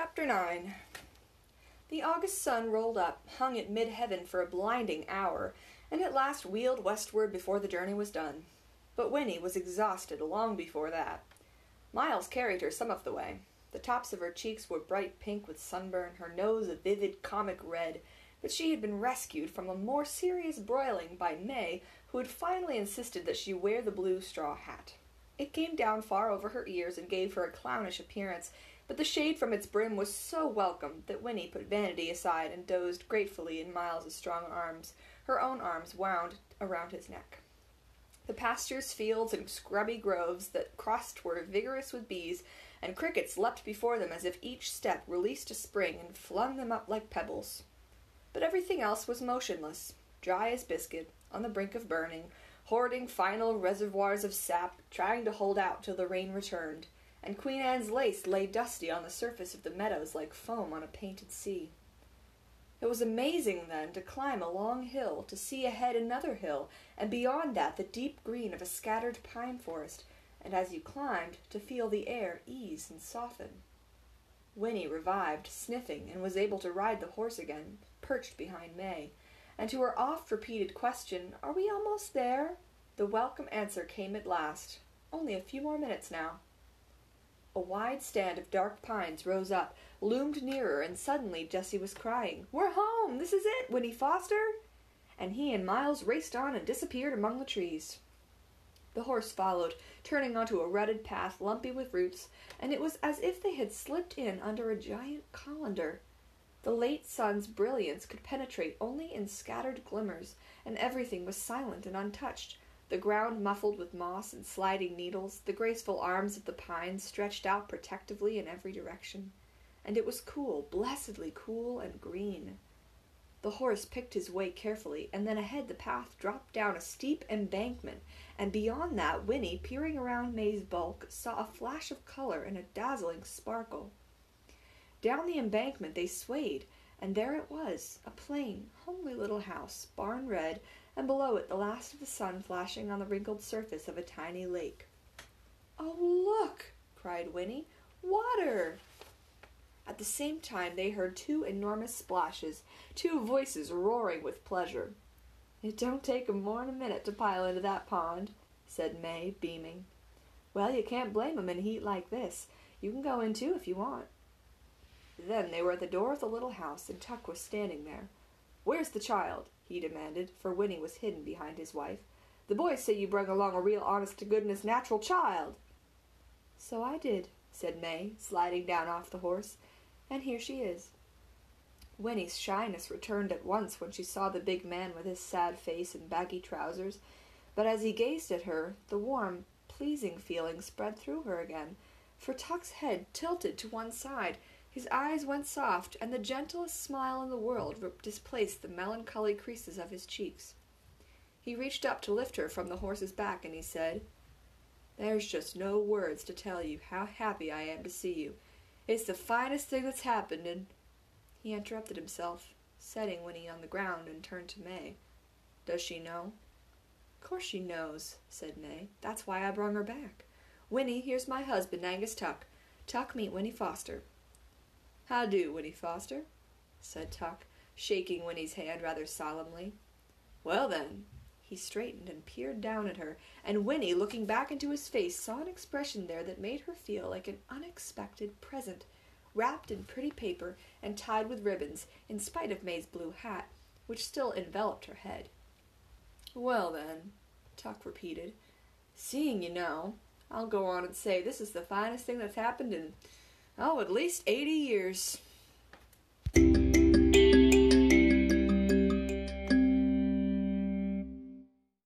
Chapter 9 The August sun rolled up, hung at mid heaven for a blinding hour, and at last wheeled westward before the journey was done. But Winnie was exhausted long before that. Miles carried her some of the way. The tops of her cheeks were bright pink with sunburn, her nose a vivid comic red, but she had been rescued from a more serious broiling by Mae, who had finally insisted that she wear the blue straw hat. It came down far over her ears and gave her a clownish appearance, but the shade from its brim was so welcome that Winnie put vanity aside and dozed gratefully in Miles's strong arms, her own arms wound around his neck. The pastures, fields, and scrubby groves that crossed were vigorous with bees, and crickets leapt before them as if each step released a spring and flung them up like pebbles. But everything else was motionless, dry as biscuit, on the brink of burning, hoarding final reservoirs of sap, trying to hold out till the rain returned, and Queen Anne's lace lay dusty on the surface of the meadows like foam on a painted sea. It was amazing, then, to climb a long hill, to see ahead another hill, and beyond that the deep green of a scattered pine forest, and as you climbed, to feel the air ease and soften. Winnie revived, sniffing, and was able to ride the horse again, perched behind Mae, and to her oft repeated question, Are we almost there? the welcome answer came at last. Only a few more minutes now. A wide stand of dark pines rose up, loomed nearer, and suddenly Jesse was crying, We're home! This is it, Winnie Foster! And he and Miles raced on and disappeared among the trees. The horse followed, turning onto a rutted path lumpy with roots, and it was as if they had slipped in under a giant colander. The late sun's brilliance could penetrate only in scattered glimmers, and everything was silent and untouched, the ground muffled with moss and sliding needles, the graceful arms of the pines stretched out protectively in every direction. And it was cool, blessedly cool and green. The horse picked his way carefully, and then ahead the path dropped down a steep embankment, and beyond that Winnie, peering around Mae's bulk, saw a flash of color and a dazzling sparkle. Down the embankment they swayed, and there it was, a plain, homely little house, barn red, and below it the last of the sun flashing on the wrinkled surface of a tiny lake. "Oh, look!" cried Winnie. "Water!" At the same time they heard two enormous splashes, two voices roaring with pleasure. "It don't take 'em more'n a minute to pile into that pond," said Mae, beaming. "Well, you can't blame 'em in heat like this. You can go in too if you want." Then they were at the door of the little house, and Tuck was standing there. "Where's the child?" he demanded, for Winnie was hidden behind his wife. "The boys say you brung along a real honest-to-goodness natural child." "So I did," said Mae, sliding down off the horse, "and here she is." Winnie's shyness returned at once when she saw the big man with his sad face and baggy trousers, but as he gazed at her, the warm, pleasing feeling spread through her again, for Tuck's head tilted to one side his eyes went soft, and the gentlest smile in the world displaced the melancholy creases of his cheeks. He reached up to lift her from the horse's back, and he said, There's just no words to tell you how happy I am to see you. It's the finest thing that's happened, and He interrupted himself, setting Winnie on the ground, and turned to Mae. Does she know? Course she knows, said Mae. That's why I brung her back. Winnie, here's my husband, Angus Tuck. Tuck, meet Winnie Foster. "How do, Winnie Foster?" said Tuck, shaking Winnie's hand rather solemnly. "Well, then!" He straightened and peered down at her, and Winnie, looking back into his face, saw an expression there that made her feel like an unexpected present, wrapped in pretty paper and tied with ribbons, in spite of Mae's blue hat, which still enveloped her head. "Well, then," Tuck repeated, "seeing you know, I'll go on and say this is the finest thing that's happened in Oh, at least eighty years.